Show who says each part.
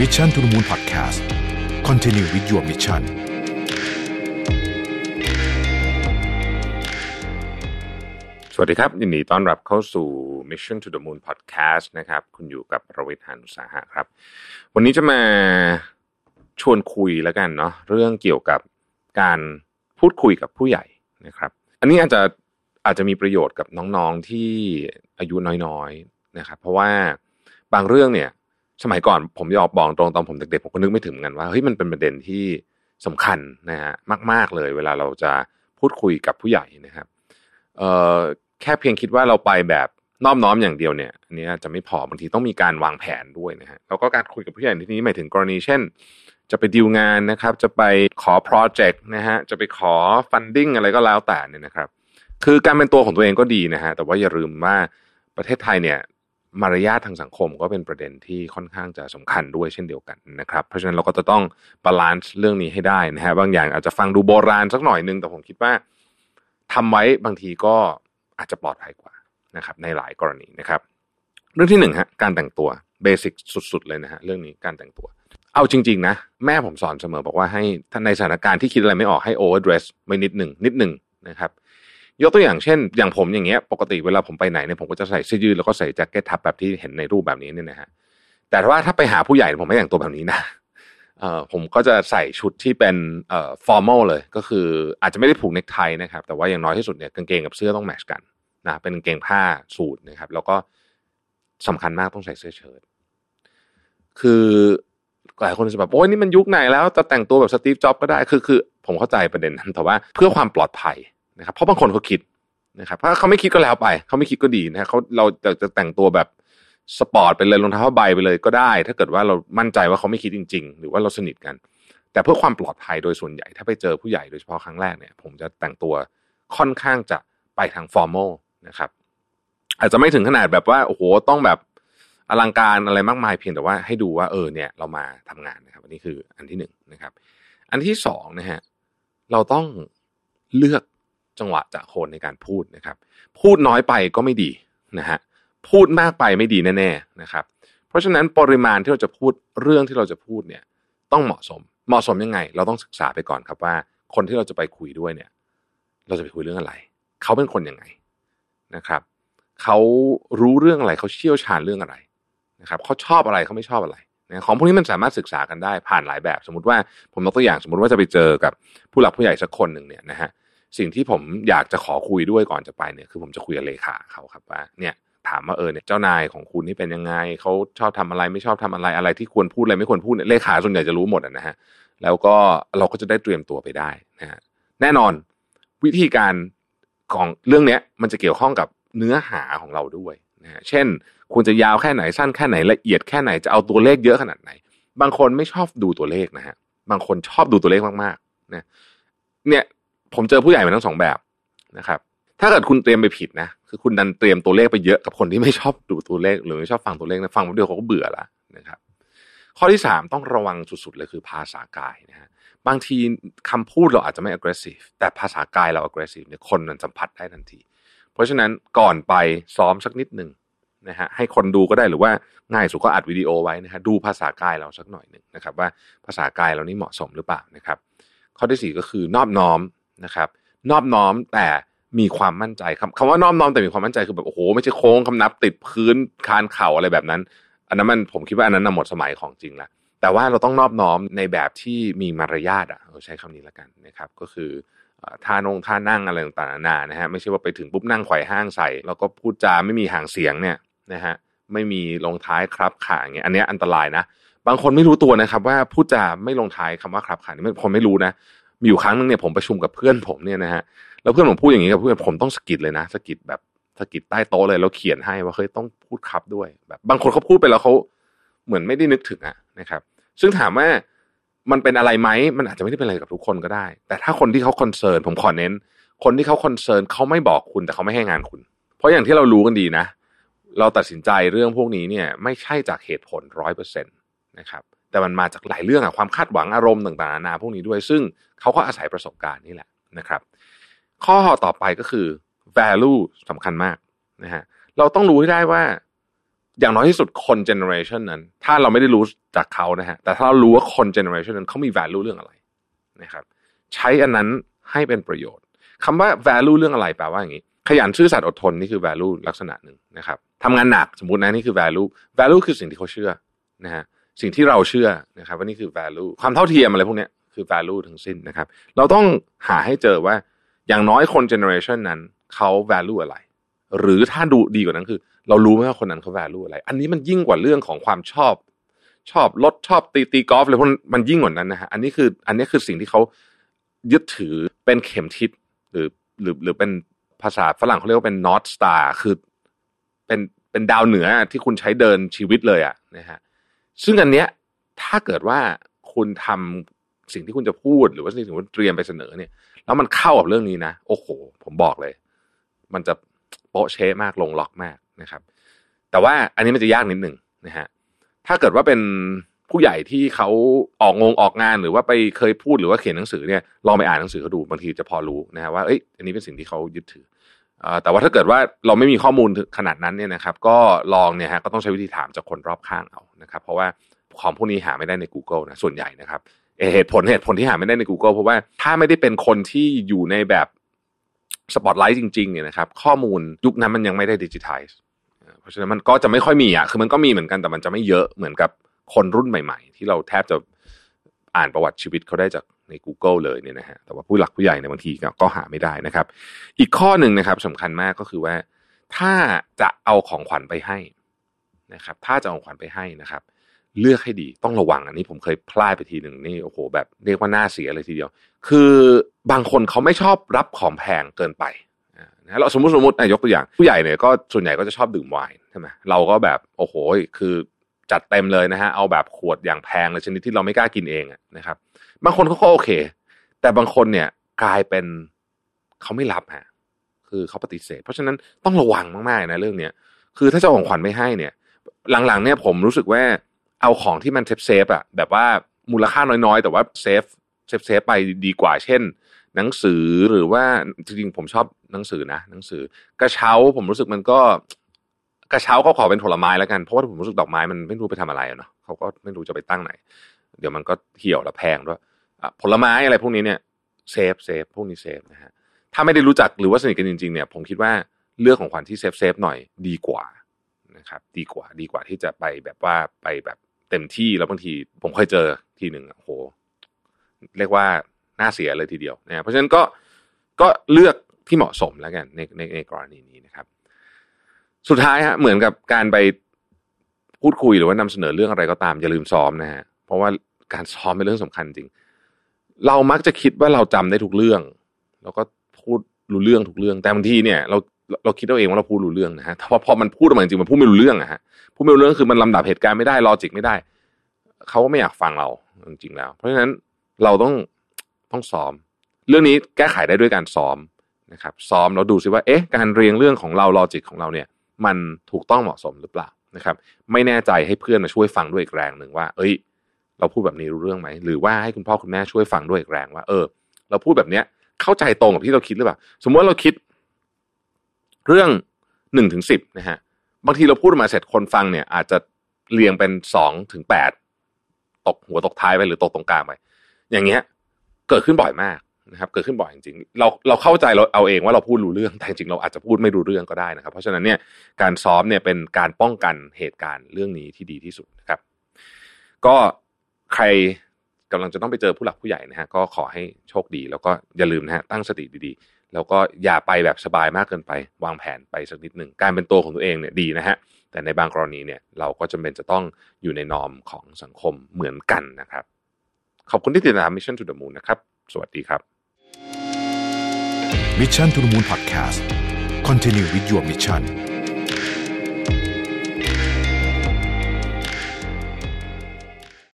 Speaker 1: Mission to the Moon Podcast Continue with your mission
Speaker 2: สวัสดีครับ ยินดีต้อนรับเข้าสู่ Mission to the Moon Podcast นะครับ คุณอยู่กับประวิทยานุสาหะครับ วันนี้จะมาชวนคุยแล้วกันเนาะเรื่องเกี่ยวกับการพูดคุยกับผู้ใหญ่นะครับ อันนี้อาจจะอาจจะมีประโยชน์กับน้องๆที่อายุน้อยๆนะครับ เพราะว่าบางเรื่องเนี่ย สมัยก่อนผมยอมบอกตรงตอนผมเด็กๆผมก็นึกไม่ถึงเหมือนกันว่าเฮ้ยมันเป็นประเด็นที่สำคัญนะฮะมาก ๆเลย เวลาเราจะพูดคุยกับผู้ใหญ่นะครับเอ่อแค่เพียงคิดว่าเราไปแบบน้อมน้อมอย่างเดียวเนี่ยอันนี้จจะไม่พอบางทีต้องมีการวางแผนด้วยนะฮะแล้วก็การคุยกับผู้ใหญ่ในที่นี้หมายถึงกรณีเช่น จะไปดีลงานนะครับ จะไปขอโปรเจกต์นะฮะจะไปขอfunding อะไรก็แล้วแต่เนี่ยนะครับ คือการเป็นตัวของตัวเองก็ดีนะฮะแต่ว่าอย่าลืมว่าประเทศไทยเนี่ย มารยาททางสังคมก็เป็นประเด็นที่ค่อนข้างจะสำคัญด้วยเช่นเดียวกันนะครับ เพราะฉะนั้นเราก็จะต้อง balance เรื่องนี้ให้ได้นะฮะบางอย่างอาจจะฟังดูโบราณสักหน่อยนึง แต่ผมคิดว่าทำไว้บางทีก็อาจจะปลอดภัยกว่านะครับในหลายกรณีนะครับ เรื่องที่หนึ่งฮะการแต่งตัว basic สุดๆเลยนะฮะเรื่องนี้การแต่งตัว เอาจริง ๆ นะ แม่ผมสอนเสมอบอกว่าให้ท่านในสถานการณ์ที่คิดอะไรไม่ออกให้ overdress ไว้นิดหนึ่งนิดหนึ่งนะครับ ยกตัวอย่างเช่น อย่างผมอย่างเงี้ยปกติเวลาผมไปไหนเนี่ยผมก็จะใส่เสื้อยืดแล้วก็ใส่แจ็คเก็ตทับแบบที่เห็นในรูปแบบนี้เนี่ยนะฮะแต่ว่าถ้าไปหาผู้ใหญ่ผมไม่แต่งตัวแบบนี้นะเอ่อผมก็จะใส่ชุดที่เป็นเอ่อ formal เลย ก็คืออาจจะไม่ได้ผูกเนคไทนะครับ แต่ว่าอย่างน้อยที่สุดเนี่ยกางเกงกับเสื้อต้อง match กันนะเป็นกางเกงผ้าสูทนะครับ แล้วก็สำคัญมากต้องใส่เสื้อเชิ้ตคือหลายคนจะแบบโอ้ยนี่มันยุคไหนแล้วจะแต่งตัวแบบสตีฟจ็อบก็ได้คือคือผมเข้าใจประเด็นนั้นแต่ว่าเพื่อความปลอดภัย นะครับเพราะบางคนเขาคิดนะครับถ้าเขาไม่คิดก็แล้วไป เขาไม่คิดก็ดีนะเขาเราจะจะแต่งตัวแบบสปอร์ตไปเลยรองเท้าใบไปเลยก็ได้ ถ้าเกิดว่าเรามั่นใจว่าเขาไม่คิดจริง ๆ หรือว่าเราสนิทกัน แต่เพื่อความปลอดภัยโดยส่วนใหญ่ถ้าไปเจอผู้ใหญ่โดยเฉพาะครั้งแรกเนี่ย ผมจะแต่งตัวค่อนข้างจะไปทางฟอร์มอลนะครับ อาจจะไม่ถึงขนาดแบบว่าโอ้โหต้องแบบอลังการอะไรมากมายเพียงแต่ว่าให้ดูว่าเออเนี่ยเรามาทำงานนะครับอันนี้คืออันที่หนึ่งนะครับ อันที่สองนะฮะเราต้องเลือก จังหวะจะโคนในการพูดนะครับ พูดน้อยไปก็ไม่ดีนะฮะพูดมากไปไม่ดีแน่ๆนะครับ เพราะฉะนั้นปริมาณที่เราจะพูดเรื่องที่เราจะพูดเนี่ยต้องเหมาะสม เหมาะสมยังไง เราต้องศึกษาไปก่อนครับว่า คนที่เราจะไปคุยด้วยเนี่ย เราจะไปคุยเรื่องอะไร เขาเป็นคนยังไงนะครับ เขารู้เรื่องอะไรเขาเชี่ยวชาญเรื่องอะไรนะครับเขาชอบอะไรเขาไม่ชอบอะไรนะของพวกนี้มันสามารถศึกษากันได้ผ่านหลายแบบ สมมติว่าผมยกตัวอย่างสมมติว่าจะไปเจอกับผู้หลักผู้ใหญ่สักคนหนึ่งเนี่ยนะฮะ สิ่งที่ผมอยากจะขอคุยด้วยก่อนจะไปเนี่ยคือผมจะคุยกับเลขาเขาครับว่าเนี่ยถามว่าเออเนี่ยเจ้านายของคุณนี่เป็นยังไงเขาชอบทำอะไรไม่ชอบทำอะไรอะไรที่ควรพูดอะไรไม่ควรพูดเนี่ยเลขาส่วนใหญ่จะรู้หมดนะฮะแล้วก็เราก็จะได้เตรียมตัวไปได้นะฮะแน่นอนวิธีการของเรื่องเนี้ยมันจะเกี่ยวข้องกับเนื้อหาของเราด้วยนะฮะเช่นควรจะยาวแค่ไหนสั้นแค่ไหนละเอียดแค่ไหนจะเอาตัวเลขเยอะขนาดไหน บางคนไม่ชอบดูตัวเลขนะฮะบางคนชอบดูตัวเลขมากๆนะเนี่ย ผมเจอผู้ใหญ่มาทั้งสองแบบนะครับ ถ้าเกิดคุณเตรียมไปผิดนะ คือคุณดันเตรียมตัวเลขไปเยอะกับคนที่ไม่ชอบดูตัวเลข หรือไม่ชอบฟังตัวเลขนะฟังเดียวเขาก็เบื่อละนะครับ ข้อที่สามต้องระวังสุดๆเลยคือภาษากายนะฮะบางทีคำพูดเราอาจจะไม่ aggressive แต่ภาษากายเรา aggressive เนี่ยคนมันสัมผัสได้ทันที เพราะฉะนั้นก่อนไปซ้อมสักนิดหนึ่งนะฮะให้คนดูก็ได้หรือว่าง่ายสุดก็อัดวิดีโอไว้นะฮะดูภาษากายเราสักหน่อยหนึ่งนะครับ ว่าภาษากายเรานี่เหมาะสมหรือเปล่านะครับ ข้อที่สี่ก็คือนอบน้อม นะครับ นอบน้อมแต่มีความมั่นใจคำคำว่านอบน้อมแต่มีความมั่นใจคือแบบโอ้โหไม่ใช่โค้งคำนับติดพื้นคานเข่าอะไรแบบนั้น อันนั้นมันผมคิดว่าอันนั้นหมดสมัยของจริงละแต่ว่าเราต้องนอบน้อมในแบบที่มีมารยาทอะเราใช้คำนี้ละกันนะครับ ก็คือท่านงท่านั่งอะไรต่างๆนานานะฮะไม่ใช่ว่าไปถึงปุ๊บนั่งไขว่ห้างใส่แล้วก็พูดจาไม่มีห่างเสียงเนี่ยนะฮะไม่มีลงท้ายครับขาอย่างเงี้ยอันนี้อันตรายนะบางคนไม่รู้ตัวนะครับ ว่าพูดจาไม่ลงท้ายคำว่าครับขานี่คนไม่รู้นะ มีอยู่ครั้งนึงเนี่ยผมประชุมกับเพื่อนผมเนี่ยนะฮะแล้วเพื่อนผมพูดอย่างนี้กับเพื่อนผมต้องสกิดเลยนะสกิดแบบสะกิดใต้โต๊ะเลยแล้วเขียนให้ว่าเฮ้ยต้องพูดครับด้วย แบบบางคนเขาพูดไปแล้วเขาเหมือนไม่ได้นึกถึงอะนะครับ ซึ่งถามว่ามันเป็นอะไรไหมมันอาจจะไม่ได้เป็นอะไรกับทุกคนก็ได้ แต่ถ้าคนที่เขา concern ผมขอเน้น คนที่เขา concern เขาไม่บอกคุณแต่เขาไม่ให้งานคุณ เพราะอย่างที่เรารู้กันดีนะ เราตัดสินใจเรื่องพวกนี้เนี่ย ไม่ใช่จากเหตุผลร้อยเปอร์เซ็นต์ นะครับแต่มันมาจากหลายเรื่องอะความคาดหวังอารมณ์ต่างๆนานาพวกนี้ด้วย ซึ่งเขาก็อาศัยประสบการณ์นี่แหละนะครับ ข้อต่อไปก็คือ value สำคัญมากนะฮะเราต้องรู้ให้ได้ว่าอย่างน้อยที่สุดคนเจเนอเรชันนั้น ถ้าเราไม่ได้รู้จากเขานะฮะแต่ถ้าเรารู้ว่าคนเจเนอเรชันนั้นเขามี value เรื่องอะไรนะครับใช้อันนั้นให้เป็นประโยชน์คำว่า value เรื่องอะไรแปลว่าอย่างนี้ ขยันซื่อสัตย์อดทนนี่คือ value ลักษณะหนึ่งนะครับทำงานหนักสมมตินะนี่คือ value value คือสิ่งที่เขาเชื่อนะฮะ สิ่งที่เราเชื่อนะครับว่านี่คือ value ความเท่าเทียมอะไรพวกนี้คือ value ทั้งสิ้นนะครับ เราต้องหาให้เจอว่าอย่างน้อยคนเจเนอเรชันนั้นเขา value อะไร หรือถ้าดูดีกว่านั้นคือ เรารู้ไหมว่าคนนั้นเขา value อะไร อันนี้มันยิ่งกว่าเรื่องของความชอบ ชอบรถชอบตีตีกอล์ฟอะไรพวกมันยิ่งกว่านั้นนะฮะอันนี้คืออันนี้คือสิ่งที่เขายึดถือเป็นเข็มทิศหรือหรือหรือเป็นภาษาฝรั่งเขาเรียกว่าเป็น north star คือเป็นเป็นดาวเหนือที่คุณใช้เดินชีวิตเลยอะนะฮะ ซึ่งอันเนี้ยถ้าเกิดว่าคุณทำสิ่งที่คุณจะพูดหรือว่าสิ่งที่คุณเตรียมไปเสนอเนี่ย แล้วมันเข้ากับเรื่องนี้นะ โอ้โห ผมบอกเลย มันจะโป๊ะเชะมากลงล็อกมากนะครับ แต่ว่าอันนี้มันจะยากนิดหนึ่งนะฮะถ้าเกิดว่าเป็นผู้ใหญ่ที่เขาออกงงออกงานหรือว่าไปเคยพูดหรือว่าเขียนหนังสือเนี่ยลองไปอ่านหนังสือเขาดูบางทีจะพอรู้นะฮะว่าเอ้ยอันนี้เป็นสิ่งที่เขายึดถือ แต่ว่าถ้าเกิดว่าเราไม่มีข้อมูลขนาดนั้นเนี่ยนะครับ ก็ลองเนี่ยฮะก็ต้องใช้วิธีถามจากคนรอบข้างเอานะครับ เพราะว่าของพวกนี้หาไม่ได้ใน Google นะส่วนใหญ่นะครับเหตุผลเหตุผลที่หาไม่ได้ใน Google เพราะว่าถ้าไม่ได้เป็นคนที่อยู่ในแบบสปอตไลท์จริงๆเนี่ยนะครับ ข้อมูลยุคนั้นมันยังไม่ได้ดิจิทัลเพราะฉะนั้นมันก็จะไม่ค่อยมีอะคือมันก็มีเหมือนกันแต่มันจะไม่เยอะเหมือนกับคนรุ่นใหม่ ๆ ที่เราแทบจะอ่านประวัติชีวิตเขาได้จาก ใน Google เลยเนี่ยนะฮะแต่ว่าผู้หลักผู้ใหญ่ในบางทีก็หาไม่ได้นะครับ อีกข้อหนึ่งนะครับสำคัญมากก็คือว่า ถ้าจะเอาของขวัญไปให้นะครับ ถ้าจะเอาของขวัญไปให้นะครับ เลือกให้ดีต้องระวังอันนี้ผมเคยพลาดไปทีหนึ่งนี่โอ้โหแบบเรียกว่าหน่าเสียเลยทีเดียว คือบางคนเขาไม่ชอบรับของแพงเกินไปนะเราสมมติสมมติยกตัวอย่างผู้ใหญ่เนี่ยก็ส่วนใหญ่ก็จะชอบดื่มไวน์ใช่ไหมเราก็แบบโอ้โหคือจัดเต็มเลยนะฮะเอาแบบขวดอย่างแพงเลยชนิดที่เราไม่กล้ากินเองนะครับ บางคนเขาก็โอเค แต่บางคนเนี่ยกลายเป็นเขาไม่รับฮะคือเขาปฏิเสธ เพราะฉะนั้นต้องระวังมากๆนะเรื่องเนี้ยคือถ้าจะเอาของขวัญไปให้เนี่ย หลังๆเนี่ยผมรู้สึกว่าเอาของที่มัน safe safe อะแบบว่ามูลค่าน้อยๆ แต่ว่า safe safe safe ไปดีกว่า เช่น หนังสือหรือว่าจริงๆผมชอบหนังสือนะ หนังสือกระเช้าผมรู้สึกมันก็กระเช้าเขาขอเป็นผลไม้แล้วกันเพราะว่าผมรู้สึกดอกไม้มันไม่รู้ไปทำอะไรเนาะเขาก็ไม่รู้จะไปตั้งไหน เดี๋ยวมันก็เหี่ยวแล้วแพงด้วย ผลไม้อะไรพวกนี้เนี่ย safe safe พวกนี้ safe นะฮะถ้าไม่ได้รู้จักหรือว่าสนิทกันจริงๆเนี่ยผมคิดว่าเรื่องของขวัญที่ safe safe หน่อยดีกว่านะครับดีกว่าดีกว่าที่จะไปแบบว่าไปแบบเต็มที่แล้วบางทีผมเคยเจอทีหนึ่งโอ้โหเรียกว่าหน้าเสียเลยทีเดียวนะเพราะฉะนั้นก็ก็เลือกที่เหมาะสมแล้วกันในในในกรณีนี้นะครับ สุดท้ายฮะเหมือนกับการไปพูดคุยหรือว่านำเสนอเรื่องอะไรก็ตามอย่าลืมซ้อมนะฮะเพราะว่าการซ้อมเป็นเรื่องสำคัญจริง เรามักจะคิดว่าเราจำได้ทุกเรื่อง แล้วก็พูดรู้เรื่องทุกเรื่อง แต่บางทีเนี่ยเราเราคิดเอาเองว่าเราพูดรู้เรื่องนะฮะแต่ว่าพอมันพูดออกมาจริงมันพูดไม่รู้เรื่องอะฮะพูดไม่รู้เรื่องคือมันลำดับเหตุการณ์ไม่ได้ลอจิกไม่ได้เขาก็ไม่อยากฟังเราจริงๆแล้ว เพราะฉะนั้นเราต้องต้องซ้อม เรื่องนี้แก้ไขได้ด้วยการซ้อมนะครับซ้อมแล้วดูซิว่าเอ๊ะการเรียงเรื่องของเราลอจิกของเราเนี่ย มันถูกต้องเหมาะสมหรือเปล่านะครับ ไม่แน่ใจให้เพื่อนมาช่วยฟังด้วยอีกแรงหนึ่งว่า เอ้ย เราพูดแบบนี้รู้เรื่องไหม หรือว่าให้คุณพ่อคุณแม่ช่วยฟังด้วยอีกแรงว่า เออ เราพูดแบบเนี้ย เข้าใจตรงกับที่เราคิดหรือเปล่า สมมติเราคิด เรื่องหนึ่งถึงสิบนะฮะ บางทีเราพูดมาเสร็จคนฟังเนี่ย อาจจะเรียงเป็นสองถึงแปดตกหัวตกท้ายไปหรือตกตรงกลางไป อย่างเงี้ย เกิดขึ้นบ่อยมากนะครับ เกิดขึ้นบ่อยจริงๆ เราเราเข้าใจเราเอาเองว่าเราพูดรู้เรื่อง แต่จริงเราอาจจะพูดไม่รู้เรื่องก็ได้นะครับ เพราะฉะนั้นเนี่ยการซ้อมเนี่ยเป็นการป้องกันเหตุการณ์เรื่องนี้ที่ดีที่สุดนะครับ ก็ ใครกำลังจะต้องไปเจอผู้หลักผู้ใหญ่นะฮะก็ขอให้โชคดี แล้วก็อย่าลืมนะฮะตั้งสติดีๆ แล้วก็อย่าไปแบบสบายมากเกินไป วางแผนไปสักนิดหนึ่งการเป็นตัวของตัวเองเนี่ยดีนะฮะแต่ในบางกรณีเนี่ยเราก็จำเป็นจะต้องอยู่ในนอมของสังคมเหมือนกันนะครับ ขอบคุณที่ติดตาม Mission to the Moon นะครับ สวัสดีครับ
Speaker 1: Mission to the Moon Podcast Continue with your mission